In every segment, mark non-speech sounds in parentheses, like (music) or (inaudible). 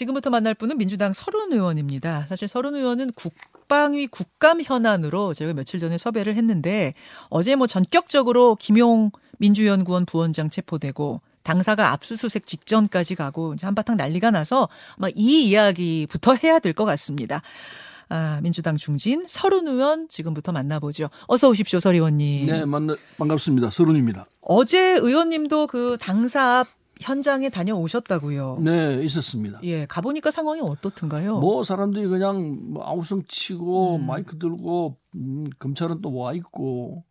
지금부터 만날 분은 민주당 서른 의원입니다. 사실 서른 의원은 국방위 국감 현안으로 저희가 며칠 전에 섭외를 했는데 어제 뭐 전격적으로 김용 민주연구원 부원장 체포되고 당사가 압수수색 직전까지 가고 이제 한바탕 난리가 나서 아마 이 이야기부터 해야 될 것 같습니다. 아, 민주당 중진 서른 의원 지금부터 만나보죠. 어서 오십시오, 서 의원님. 네, 만나 반갑습니다. 서른입니다. 어제 의원님도 그 당사 앞 현장에 다녀오셨다고요. 네, 있었습니다. 예, 가보니까 상황이 어떻든가요? 뭐 사람들이 그냥 뭐 아우성 치고 음. 마이크 들고 음, 검찰은 또 와 있고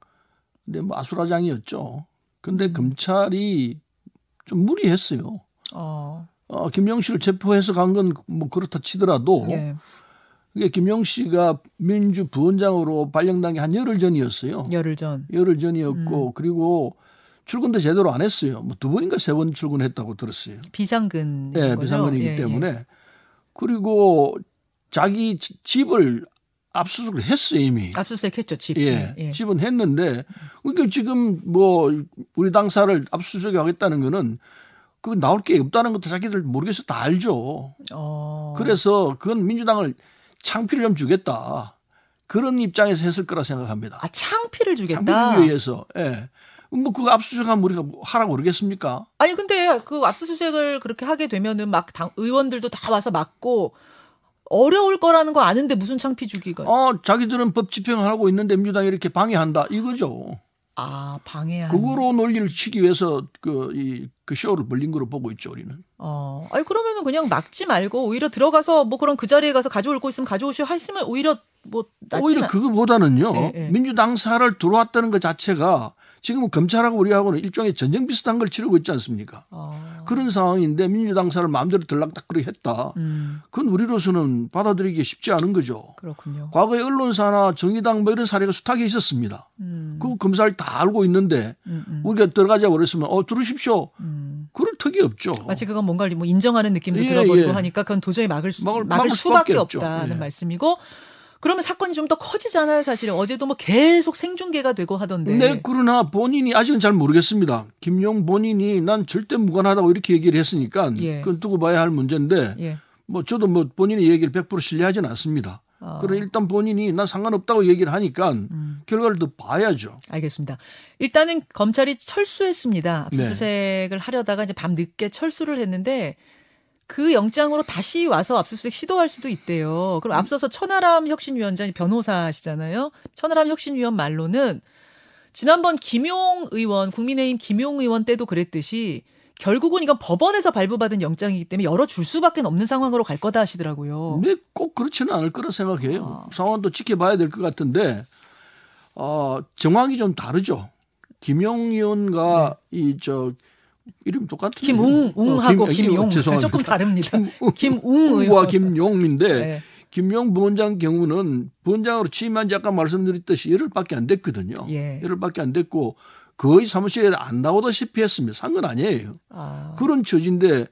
근데 뭐 아수라장이었죠. 근데 음. 검찰이 좀 무리했어요. 어, 어, 김영 씨를 체포해서 간 건 뭐 그렇다 치더라도 예, 이게 김영 씨가 민주 부원장으로 발령난 게 한 열흘 전이었어요. 열흘 전. 열흘 음. 전이었고 그리고 출근도 제대로 안 했어요. 뭐 두 번인가 세 번 출근했다고 들었어요. 비상근. 네, 비상근이기 때문에 그리고 자기 지- 집을 압수수색을 했어요 이미. 압수수색했죠 집. 예, 예. 집은 했는데 그러니까 지금 뭐 우리 당사를 압수수색하겠다는 거는 그 나올 게 없다는 것도 자기들 모르겠어 다 알죠. 어. 그래서 그건 민주당을 창피를 좀 주겠다 그런 입장에서 했을 거라 생각합니다. 아 창피를 주겠다. 창피를 위해서. 예. 뭐 그거 압수수색하면 우리가 뭐 하라고 그러겠습니까? 아니 근데 그 압수수색을 그렇게 하게 되면은 막 당, 의원들도 다 와서 막고 어려울 거라는 거 아는데 무슨 창피 주기가? 어, 자기들은 법 집행하고 있는데 민주당이 이렇게 방해한다 이거죠. 아 방해한. 그거로 논리를 치기 위해서 그, 이, 그 쇼를 벌린 거로 보고 있죠, 우리는. 어, 아니 그러면은 그냥 막지 말고 오히려 들어가서 뭐 그런 그 자리에 가서 가져올 거 있으면 가져오시오 했으면 오히려 뭐 오히려 그거보다는요, 예, 예. 민주당 사를 들어왔다는 것 자체가 지금 검찰하고 우리하고는 일종의 전쟁 비슷한 걸 치르고 있지 않습니까? 어. 그런 상황인데 민주당 사를 마음대로 들락닥거리 했다. 음, 그건 우리로서는 받아들이기 쉽지 않은 거죠. 그렇군요. 과거에 언론사나 정의당 뭐 이런 사례가 수탁에 있었습니다. 음, 그거 검사를 다 알고 있는데 음, 음, 우리가 들어가자고 그랬으면 어 들으십시오. 음. 그럴 턱이 없죠. 마치 그건 뭔가 뭐 인정하는 느낌도 예, 들어버리고 예. 하니까 그건 도저히 막을 수, 막을- 막을, 수밖에, 수밖에. 없다는 예. 말씀이고 그러면 사건이 좀 더 커지잖아요, 사실은. 어제도 뭐 계속 생중계가 되고 하던데. 네, 그러나 본인이 아직은 잘 모르겠습니다. 김용 본인이 난 절대 무관하다고 이렇게 얘기를 했으니까 예. 그건 두고 봐야 할 문제인데 예. 뭐 저도 뭐 본인의 얘기를 100% 신뢰하지는 않습니다. 어, 그러나 일단 본인이 난 상관없다고 얘기를 하니까 음, 결과를 더 봐야죠. 알겠습니다. 일단은 검찰이 철수했습니다. 네. 압수수색을 하려다가 이제 밤 늦게 철수를 했는데 그 영장으로 다시 와서 압수수색 시도할 수도 있대요. 음. 그럼 앞서서 천하람 혁신위원장이 변호사시잖아요. 천하람 혁신위원 말로는 지난번 김용 의원, 국민의힘 김용 의원 때도 그랬듯이 결국은 이건 법원에서 발부받은 영장이기 때문에 열어줄 수밖에 없는 상황으로 갈 거다 하시더라고요. 근데 꼭 그렇지는 않을 거라 생각해요. 아. 상황도 지켜봐야 될 것 같은데 어, 정황이 좀 다르죠. 김용 의원과 이저 이름 똑같은 네. 김웅, 웅하고 김용. 죄송합니다. 조금 다릅니다. 김웅, 김웅 웅과 의원. 김용인데 네. 김용 부원장 경우는 부원장으로 취임한 지 아까 말씀드렸듯이 열흘밖에 안 됐거든요. 예. 열흘밖에 안 됐고 거의 사무실에 안 나오다시피 했습니다. 산 건 아니에요. 아. 그런 처지인데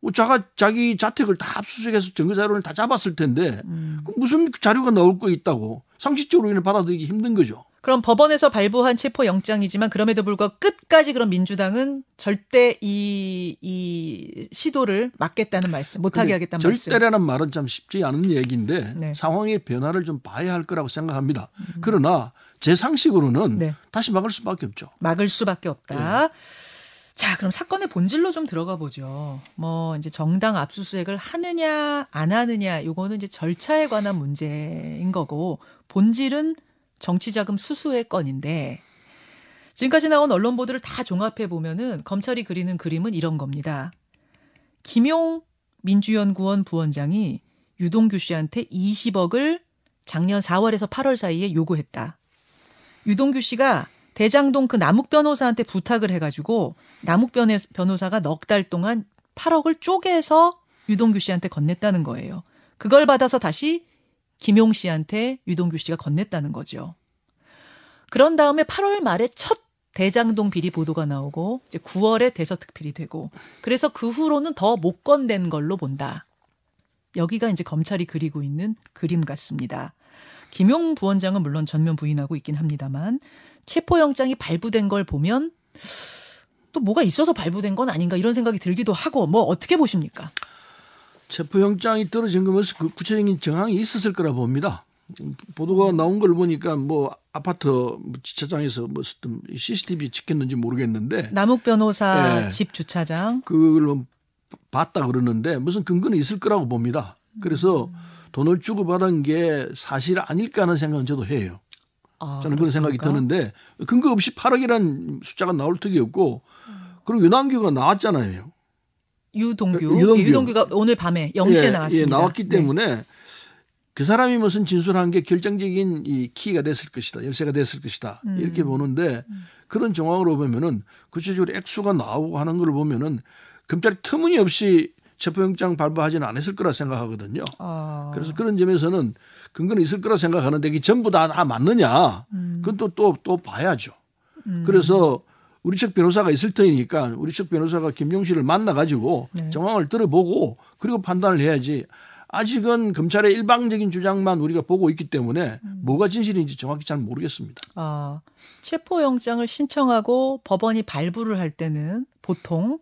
뭐 자가 자기 자택을 다 압수수색해서 증거 자료를 다 잡았을 텐데 음. 그 무슨 자료가 나올 거 있다고 상식적으로 우리는 받아들이기 힘든 거죠. 그럼 법원에서 발부한 체포 영장이지만 그럼에도 불구하고 끝까지 그럼 민주당은 절대 이, 이 시도를 막겠다는 말씀, 못하게 하겠다는 말씀. 절대라는 말은 참 쉽지 않은 얘기인데 네. 상황의 변화를 좀 봐야 할 거라고 생각합니다. 그러나 제 상식으로는 음. 네. 다시 막을 수밖에 없죠. 막을 수밖에 없다. 예. 자, 그럼 사건의 본질로 좀 들어가 보죠. 뭐 이제 정당 압수수색을 하느냐 안 하느냐 요거는 이제 절차에 관한 문제인 거고 본질은 정치자금 수수의 건인데 지금까지 나온 언론 보도를 다 종합해 보면은 검찰이 그리는 그림은 이런 겁니다. 김용 민주연구원 부원장이 유동규 씨한테 20억을 작년 4월에서 8월 사이에 요구했다. 유동규 씨가 대장동 그 남욱 변호사한테 부탁을 해가지고 남욱 변- 변호사가 넉 달 동안 8억을 쪼개서 유동규 씨한테 건넸다는 거예요. 그걸 받아서 다시 김용 씨한테 유동규 씨가 건넸다는 거죠. 그런 다음에 8월 말에 첫 대장동 비리 보도가 나오고 이제 9월에 대서특필이 되고 그래서 그 후로는 더 못 건댄 걸로 본다. 여기가 이제 검찰이 그리고 있는 그림 같습니다. 김용 부원장은 물론 전면 부인하고 있긴 합니다만 체포영장이 발부된 걸 보면 또 뭐가 있어서 발부된 건 아닌가 이런 생각이 들기도 하고 뭐 어떻게 보십니까? 체포영장이 떨어진 거면서 그 구체적인 정황이 있었을 거라 봅니다. 보도가 나온 걸 보니까 뭐 아파트 뭐 주차장에서 뭐 CCTV 찍혔는지 모르겠는데 남욱 변호사 예. 집 주차장. 그걸 뭐 봤다 그러는데 무슨 근거는 있을 거라고 봅니다. 그래서 돈을 주고 받은 게 사실 아닐까 하는 생각은 저도 해요. 아, 저는 그런 생각이 그렇습니까? 드는데 근거 없이 8억이라는 숫자가 나올 턱이 없고 그리고 윤한규가 나왔잖아요. 유동규. 유동규. 예, 유동규가 오늘 밤에 0시에 예, 나왔습니다. 예, 나왔기 네. 때문에 그 사람이 무슨 진술한 게 결정적인 이 키가 됐을 것이다. 열쇠가 됐을 것이다. 음. 이렇게 보는데 그런 정황으로 보면은 구체적으로 액수가 나오고 하는 걸 보면은 검찰이 터무니없이 체포영장 발부하지는 않았을 거라 생각하거든요. 아, 그래서 그런 점에서는 근거는 있을 거라 생각하는데 이게 전부 다, 다 맞느냐? 그건 또 또 또 봐야죠. 음. 그래서 우리 측 변호사가 있을 터이니까 우리 측 변호사가 김용 씨를 만나 가지고 네. 정황을 들어보고 그리고 판단을 해야지. 아직은 검찰의 일방적인 주장만 우리가 보고 있기 때문에 음. 뭐가 진실인지 정확히 잘 모르겠습니다. 아, 체포영장을 신청하고 법원이 발부를 할 때는 보통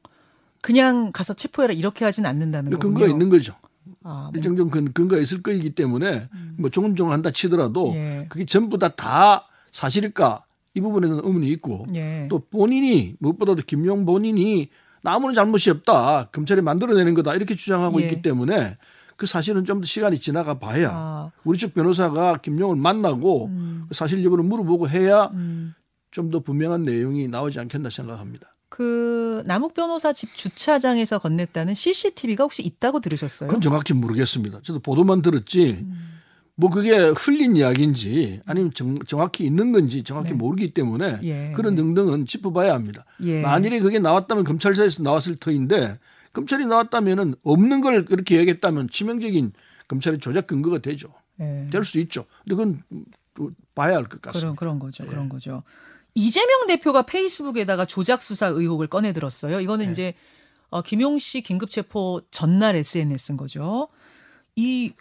그냥 가서 체포해라 이렇게 하진 않는다는 거군요. 근거가 있는 거죠. 아, 뭐, 일정적 근- 근거가 있을 거이기 때문에 뭐 조금 조금 치더라도 예. 그게 전부 다 다 사실일까 이 부분에는 의문이 있고 예. 또 본인이 무엇보다도 김용 본인이 나 아무런 잘못이 없다 검찰이 만들어내는 거다 이렇게 주장하고 예. 있기 때문에 그 사실은 좀 더 시간이 지나가 봐야 아, 우리 측 변호사가 김용을 만나고 음, 그 사실 여부를 물어보고 해야 음. 좀더 분명한 내용이 나오지 않겠나 생각합니다. 그 남욱 변호사 집 주차장에서 건넸다는 CCTV가 혹시 있다고 들으셨어요? 그건 정확히 모르겠습니다. 저도 보도만 들었지 음. 뭐 그게 흘린 이야기인지 아니면 정, 정확히 있는 건지 정확히 네. 모르기 때문에 예. 그런 등등은 짚어봐야 합니다. 예. 만일에 그게 나왔다면 검찰사에서 나왔을 터인데 검찰이 나왔다면은 없는 걸 그렇게 얘기했다면 치명적인 검찰의 조작 근거가 되죠. 예. 될 수도 있죠. 근데 그건 또 봐야 할 것 같습니다. 그런 그런 거죠. 예. 그런 거죠. 이재명 대표가 페이스북에다가 조작 수사 의혹을 꺼내 들었어요. 이거는 네. 이제 어, 김용 씨 긴급 체포 전날 SNS인 거죠. 이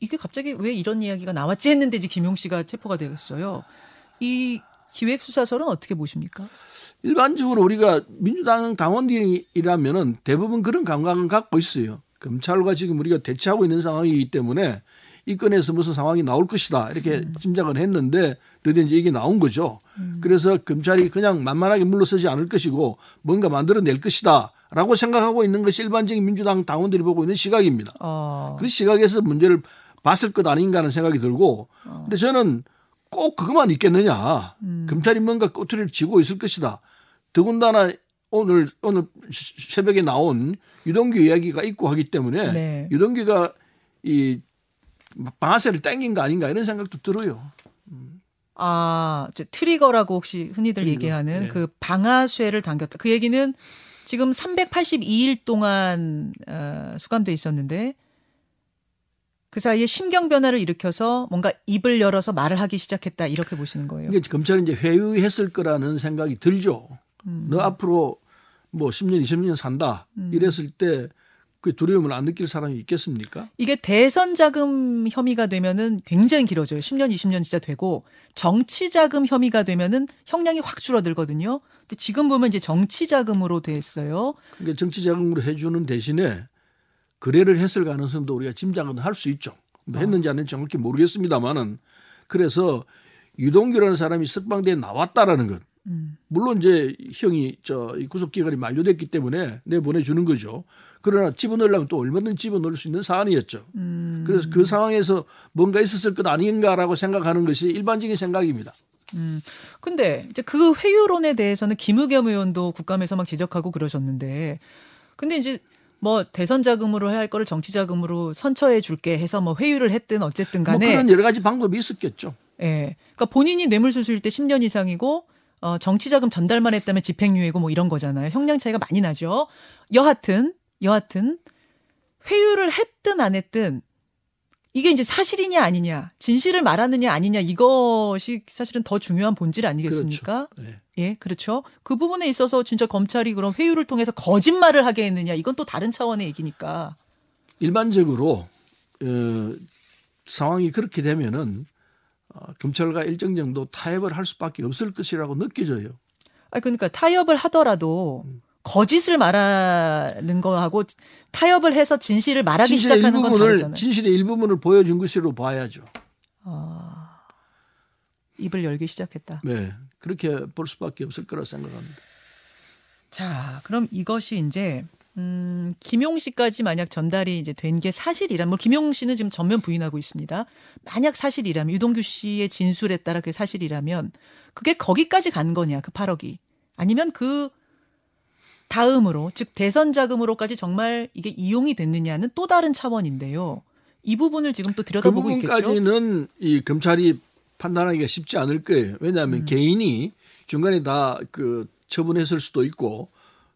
이게 갑자기 왜 이런 이야기가 나왔지 했는데 이제 김용 씨가 체포가 되겠어요. 이 기획 수사설은 어떻게 보십니까? 일반적으로 우리가 민주당 당원들이라면은 대부분 그런 감각은 갖고 있어요. 검찰과 지금 우리가 대치하고 있는 상황이기 때문에 이 건에서 무슨 상황이 나올 것이다 이렇게 짐작을 했는데 드디어 이제 이게 나온 거죠. 그래서 검찰이 그냥 만만하게 물러서지 않을 것이고 뭔가 만들어낼 것이다 라고 생각하고 있는 것이 일반적인 민주당 당원들이 보고 있는 시각입니다. 어, 그 시각에서 문제를 봤을 것 아닌가 하는 생각이 들고 근데 저는 꼭 그것만 있겠느냐 검찰이 뭔가 꼬투리를 쥐고 있을 것이다 더군다나 오늘 오늘 시- 새벽에 나온 유동규 이야기가 있고 하기 때문에 네. 유동규가 이 방아쇠를 당긴 거 아닌가 이런 생각도 들어요. 아, 이제 트리거라고 혹시 흔히들 트리거, 얘기하는 네. 그 방아쇠를 당겼다. 그 얘기는 지금 382일 동안 어, 수감돼 있었는데 그 사이에 심경 변화를 일으켜서 뭔가 입을 열어서 말을 하기 시작했다 이렇게 보시는 거예요. 이게 검찰이 이제 회유했을 거라는 생각이 들죠. 음. 너 앞으로 뭐 10년, 20년 산다 이랬을 때 그 두려움을 안 느낄 사람이 있겠습니까? 이게 대선 자금 혐의가 되면은 굉장히 길어져요. 10년, 20년 진짜 되고 정치 자금 혐의가 되면은 형량이 확 줄어들거든요. 근데 지금 보면 이제 정치 자금으로 돼 있어요. 그러니까 정치 자금으로 해주는 대신에 거래를 했을 가능성도 우리가 짐작은 할 수 있죠. 뭐 했는지 안 했는지 정확히 모르겠습니다만은 그래서 유동규라는 사람이 석방대에 나왔다라는 것. 음. 물론 이제 형이 저이 구속 기간이 만료됐기 때문에 내 보내 주는 거죠. 그러나 집어넣으려면 또 얼마든지 집어넣을 수 있는 사안이었죠. 음. 그래서 그 상황에서 뭔가 있었을 것 아닌가라고 생각하는 것이 일반적인 생각입니다. 음. 근데 이제 그 회유론에 대해서는 김의겸 의원도 국감에서 막 지적하고 그러셨는데 근데 이제 뭐 대선 자금으로 해야 할 거를 정치 자금으로 선처해 줄게 해서 뭐 회유를 했든 어쨌든 뭐 간에 그런 여러 가지 방법이 있었겠죠. 예. 그러니까 본인이 뇌물수수일 때 10년 이상이고 어 정치 자금 전달만 했다면 집행유예고 뭐 이런 거잖아요. 형량 차이가 많이 나죠. 여하튼 여하튼 회유를 했든 안 했든 이게 이제 사실이냐 아니냐, 진실을 말하느냐 아니냐 이것이 사실은 더 중요한 본질 아니겠습니까? 네. 예, 그렇죠. 그 부분에 있어서 진짜 검찰이 그런 회유를 통해서 거짓말을 하게 했느냐 이건 또 다른 차원의 얘기니까. 일반적으로 어, 상황이 그렇게 되면은 어, 검찰과 일정 정도 타협을 할 수밖에 없을 것이라고 느껴져요. 아 그러니까 타협을 하더라도 거짓을 말하는 거하고 타협을 해서 진실을 말하기 진실의 시작하는 건 일부분을 다르잖아요. 진실의 일부분을 보여준 것으로 봐야죠. 아, 입을 열기 시작했다. 네, 그렇게 볼 수밖에 없을 거라 생각합니다. 자, 그럼 이것이 이제 음, 김용 씨까지 만약 전달이 이제 된 게 사실이라면, 뭐 김용 씨는 지금 전면 부인하고 있습니다. 만약 사실이라면 유동규 씨의 진술에 따라 그게 사실이라면 그게 거기까지 간 거냐 그 8억이 아니면 그 다음으로 즉 대선 자금으로까지 정말 이게 이용이 됐느냐는 또 다른 차원인데요. 이 부분을 지금 또그 들여다보고 있겠죠. 부분까지는 이 검찰이 판단하기가 쉽지 않을 거예요. 왜냐하면 음. 개인이 중간에 다 그 처분했을 수도 있고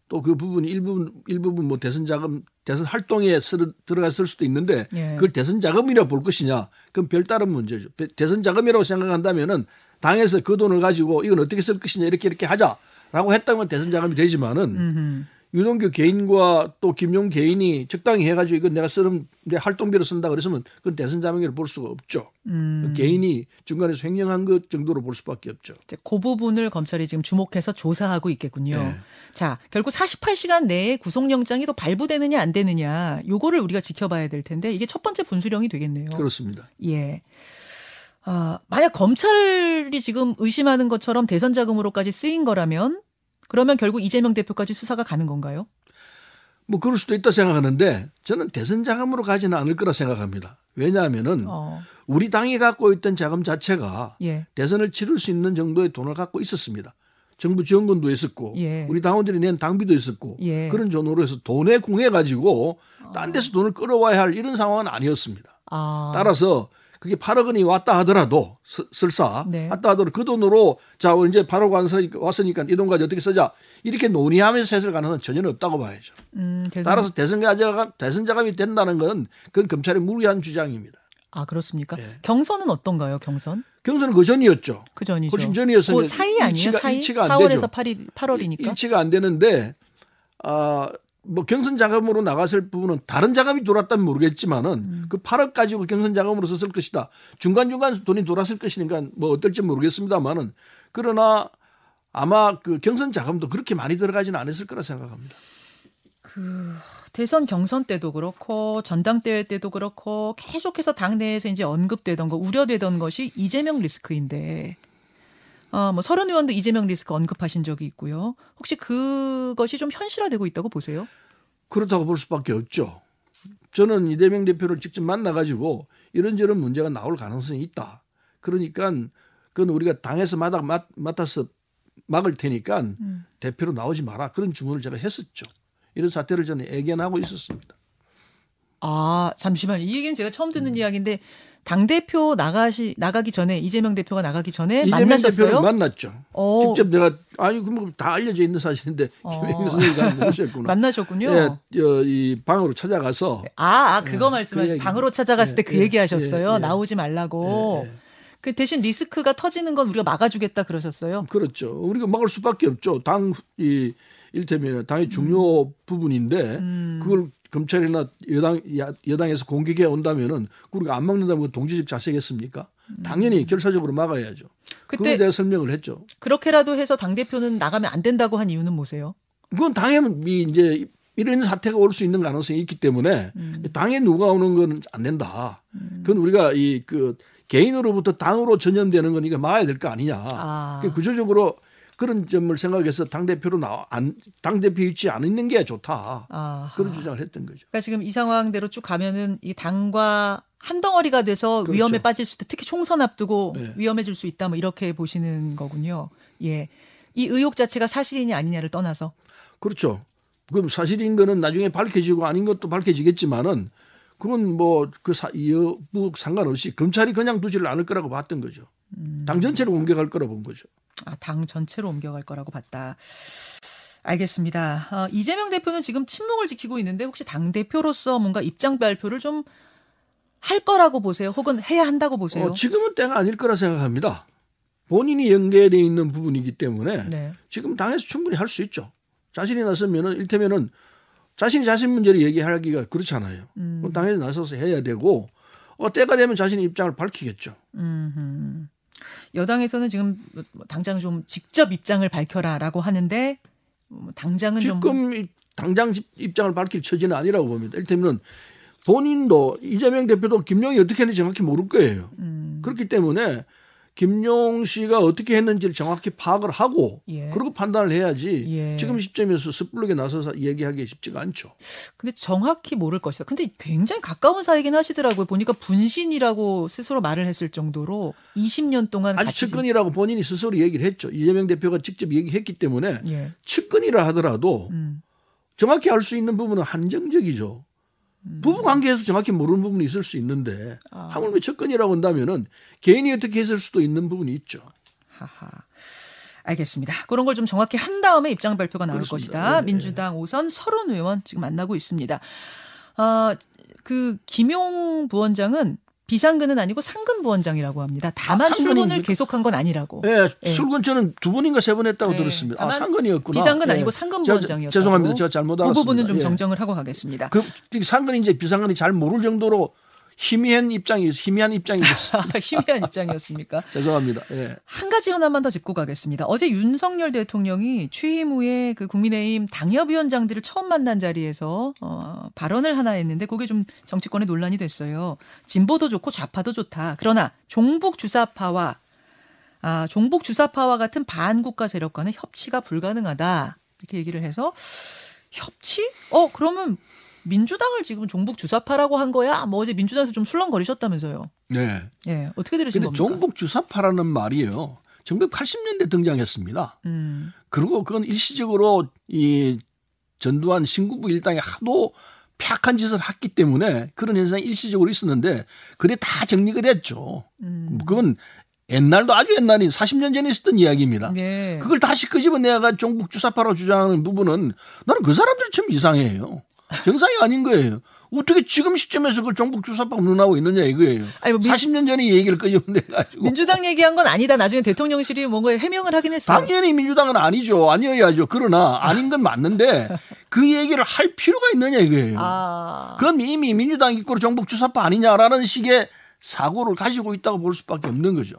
또 그 부분이 일부분 일부분 뭐 대선 자금 대선 활동에 쓰러, 들어갔을 수도 있는데 예. 그걸 대선 자금이라 볼 것이냐 그건 별다른 문제죠. 배- 대선 자금이라고 생각한다면은 당에서 그 돈을 가지고 이건 어떻게 쓸 것이냐 이렇게 이렇게 하자 라고 했다면 대선 자금이 되지만은 음흠. 유동규 개인과 또 김용 개인이 적당히 해가지고 이건 내가 쓰는 내 활동비로 쓴다 그랬으면 그건 대선 자금이라 볼 수가 없죠. 음. 개인이 중간에서 횡령한 것 정도로 볼 수밖에 없죠. 이제 그 부분을 검찰이 지금 주목해서 조사하고 있겠군요. 네. 자, 결국 48시간 내에 구속영장이 또 발부되느냐 안 되느냐 요거를 우리가 지켜봐야 될 텐데 이게 첫 번째 분수령이 되겠네요. 그렇습니다. 예. 아, 만약 검찰이 지금 의심하는 것처럼 대선 자금으로까지 쓰인 거라면 그러면 결국 이재명 대표까지 수사가 가는 건가요? 뭐 그럴 수도 있다 생각하는데 저는 대선 자금으로 가지는 않을 거라 생각합니다. 왜냐하면은 어, 우리 당이 갖고 있던 자금 자체가 예. 대선을 치를 수 있는 정도의 돈을 갖고 있었습니다. 정부 지원금도 있었고 예. 우리 당원들이 낸 당비도 있었고 예. 그런 전후로 해서 돈에 궁해 가지고 딴 데서 돈을 끌어와야 할 이런 상황은 아니었습니다. 아. 따라서 그게 8억 원이 왔다 하더라도 스- 설사 네. 왔다 하더라도 그 돈으로 자 이제 8억 왔으니까, 왔으니까 이돈 가지고 어떻게 쓰자 이렇게 논의하면서 했을 가능성은 전혀 없다고 봐야죠. 음, 대선- 따라서 대선 자금 대선 자금이 된다는 건 그건 검찰의 무리한 주장입니다. 아, 그렇습니까? 예. 경선은 어떤가요, 경선? 경선은 그 전이었죠. 그 전이죠. 훨씬 전이어서 그 사이 아니에요? 일치가- 사이? 일치가 안 4월에서 되죠. 8일, 8월이니까. 일치가 안 되는데 아, 뭐 경선 자금으로 나갔을 부분은 다른 자금이 돌았다면 모르겠지만은 음. 그 8억 가지고 경선 자금으로 썼을 것이다. 중간 중간 돈이 돌았을 것이니까 뭐 어떨지 모르겠습니다만은 그러나 아마 그 경선 자금도 그렇게 많이 들어가지는 않았을 거라 생각합니다. 그 대선 경선 때도 그렇고 전당대회 때도 그렇고 계속해서 당내에서 이제 언급되던 거 우려되던 것이 이재명 리스크인데 어 뭐 서른 의원도 이재명 리스크 언급하신 적이 있고요. 혹시 그것이 좀 현실화되고 있다고 보세요? 그렇다고 볼 수밖에 없죠. 저는 이재명 대표를 직접 만나가지고 이런저런 문제가 나올 가능성이 있다. 그러니까 그건 우리가 당에서 맡아, 맡, 맡아서 막을 테니까 음. 대표로 나오지 마라. 그런 주문을 제가 했었죠. 이런 사태를 저는 예견하고 있었습니다. 아 잠시만 이 얘기는 제가 처음 듣는 이야기인데 당 대표 나가시 나가기 전에 이재명 대표가 나가기 전에 만나셨어요? 만났죠. 어, 직접 내가 아니 그뭐 다 알려져 있는 사실인데 어. 김영민 선생님이 모르셨구나. (laughs) 만나셨군요. 예, 어, 이 방으로 찾아가서 아, 아 그거 예, 말씀하시 그. 방으로 찾아갔을 때그 예, 얘기하셨어요. 예, 예. 나오지 말라고. 예, 예. 그 대신 리스크가 터지는 건 우리가 막아주겠다 그러셨어요. 그렇죠. 우리가 막을 수밖에 없죠. 당 이 일테면 당의 중요 부분인데 음. 그걸 검찰이나 여당 야- 여당에서 공격해 온다면은 우리가 안 막는다면 그건 동지적 자세겠습니까? 당연히 결사적으로 막아야죠. 그에 음. 그때 대해 설명을 했죠. 그렇게라도 해서 당 대표는 나가면 안 된다고 한 이유는 뭐세요? 그건 당연히 이제 이런 사태가 올 수 있는 가능성이 있기 때문에 음. 당에 누가 오는 건 안 된다. 그건 우리가 이 그 개인으로부터 당으로 전염되는 거니까 막아야 될 거 아니냐. 아. 그 구조적으로 그런 점을 생각해서 당 대표로 나와 당 대표 안 있는 게 좋다. 아. 그런 주장을 했던 거죠. 그러니까 지금 이 상황대로 쭉 가면은 이 당과 한 덩어리가 돼서 그렇죠. 위험에 빠질 수 있다. 특히 총선 앞두고 네. 위험해질 수 있다. 뭐 이렇게 보시는 거군요. 예. 이 의혹 자체가 사실이냐 아니냐를 떠나서 그렇죠. 그럼 사실인 거는 나중에 밝혀지고 아닌 것도 밝혀지겠지만은 그건 뭐그 여부 상관없이 검찰이 그냥 두지를 않을 거라고 봤던 거죠. 음. 당 전체를 공격할 거라 본 거죠. 아, 당 전체로 옮겨갈 거라고 봤다. 알겠습니다. 어, 이재명 대표는 지금 침묵을 지키고 있는데 혹시 당 대표로서 뭔가 입장 발표를 좀 할 거라고 보세요? 혹은 해야 한다고 보세요? 어, 지금은 때가 아닐 거라 생각합니다. 본인이 연계되어 있는 부분이기 때문에 네. 지금 당에서 충분히 할 수 있죠. 자신이 나서면은 일테면은 자신이 자신 문제를 얘기하기가 그렇잖아요. 음. 당에서 나서서 해야 되고 어, 때가 되면 자신의 입장을 밝히겠죠. 음흠. 여당에서는 지금 뭐 당장 좀 직접 입장을 밝혀라라고 하는데 뭐 당장은 좀 지금 이- 당장 집- 입장을 밝힐 처지는 아니라고 봅니다. 일테면 본인도 이재명 대표도 김용이 어떻게 했는지 정확히 모를 거예요. 음, 그렇기 때문에 김용 씨가 어떻게 했는지를 정확히 파악을 하고 예. 그리고 판단을 해야지 예. 지금 시점에서 섣부르게 나서서 얘기하기 쉽지가 않죠. 근데 정확히 모를 것이다. 근데 굉장히 가까운 사이긴 하시더라고요. 보니까 분신이라고 스스로 말을 했을 정도로 20년 동안 아주 측근이라고 본인이 스스로 얘기를 했죠. 이재명 대표가 직접 얘기했기 때문에 지- 예. 측근이라 하더라도 음. 정확히 알 수 있는 부분은 한정적이죠. 부부 관계에서 정확히 모르는 부분이 있을 수 있는데 아. 하물며 측근이라고 한다면은 개인이 어떻게 했을 수도 있는 부분이 있죠. 하하. 알겠습니다. 그런 걸 좀 정확히 한 다음에 입장 발표가 나올 그렇습니다. 것이다. 네, 네. 민주당 오선 서른 의원 지금 만나고 있습니다. 아, 그 김용 부원장은 비상근은 아니고 상근 부원장이라고 합니다. 다만 아, 출근을? 계속한 건 아니라고. 예, 예. 출근 저는 두 번인가 세 번 했다고 네. 들었습니다. 아, 상근이었구나. 비상근 예. 아니고 상근 제가 부원장이었다고. 죄송합니다. 제가 잘못 그 알았습니다. 부분은 좀 예. 정정을 하고 가겠습니다. 그 상근이 이제 비상근이 잘 모를 정도로 희미한 입장이 희미한 입장이 됐어요. (laughs) 희미한 입장이었습니까? (laughs) 죄송합니다. 예. 한 가지 하나만 더 짚고 가겠습니다. 어제 윤석열 대통령이 취임 후에 그 국민의힘 당협위원장들을 처음 만난 자리에서 어, 발언을 하나 했는데 그게 좀 정치권에 논란이 됐어요. 진보도 좋고 좌파도 좋다. 그러나 종북 주사파와 아, 종북 주사파와 같은 반국가 세력과는 협치가 불가능하다. 이렇게 얘기를 해서 협치? 어, 그러면 민주당을 지금 종북 주사파라고 한 거야? 뭐 어제 민주당에서 좀 술렁거리셨다면서요. 네. 예. 어떻게 들으신 겁니까? 종북 주사파라는 말이요. 1980년대 등장했습니다. 음. 그리고 그건 일시적으로 이 전두환 신군부 일당이 하도 폐악한 짓을 했기 때문에 그런 현상이 일시적으로 있었는데 그게 다 정리가 됐죠. 음. 그건 옛날도 아주 옛날에 40년 전에 있었던 이야기입니다. 예. 그걸 다시 끄집어내가 종북 주사파로 주장하는 부분은 나는 그 사람들이 참 이상해요. 정상이 아닌 거예요. 어떻게 지금 시점에서 그걸 종북 주사파가 논하고 있느냐 이거예요. 아니, 뭐 민, 40년 전에 이 얘기를 끄집어내 가지고 민주당 얘기한 건 아니다. 나중에 대통령실이 뭔가 해명을 하긴 했어요. 당연히 민주당은 아니죠. 아니어야죠. 그러나 아닌 건 맞는데 그 얘기를 할 필요가 있느냐 이거예요. 아. 그건 이미 민주당 이끌어 정북 주사파 아니냐라는 식의 사고를 가지고 있다고 볼 수밖에 없는 거죠.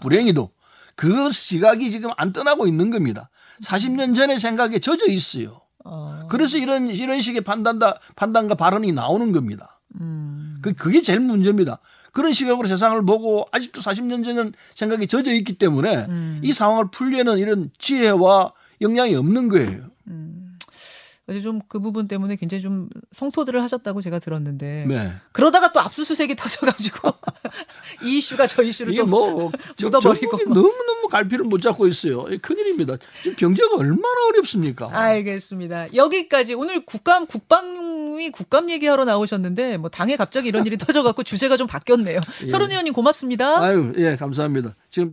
불행히도 그 시각이 지금 안 떠나고 있는 겁니다. 40년 전의 생각에 젖어 있어요. 어. 그래서 이런 이런 식의 판단다 판단과 발언이 나오는 겁니다. 음. 그 그게 제일 문제입니다. 그런 시각으로 세상을 보고 아직도 40년 전 생각이 젖어 있기 때문에 음. 이 상황을 풀려는 이런 지혜와 역량이 없는 거예요. 음. 어제 좀그 부분 때문에 굉장히 좀 성토들을 하셨다고 제가 들었는데 네. 그러다가 또 압수수색이 (laughs) 터져가지고 이 이슈가 저 이슈를 또 뭐 묻어버리고. 너무 너무 갈피를 못 잡고 있어요. 이 큰일입니다. 지금 경제가 얼마나 어렵습니까? 알겠습니다. 여기까지 오늘 국감 국방위 국감 얘기하러 나오셨는데 뭐 당에 갑자기 이런 일이 (laughs) 터져갖고 주제가 좀 바뀌었네요. 예. 서른 의원님 고맙습니다. 아유, 예, 감사합니다. 지금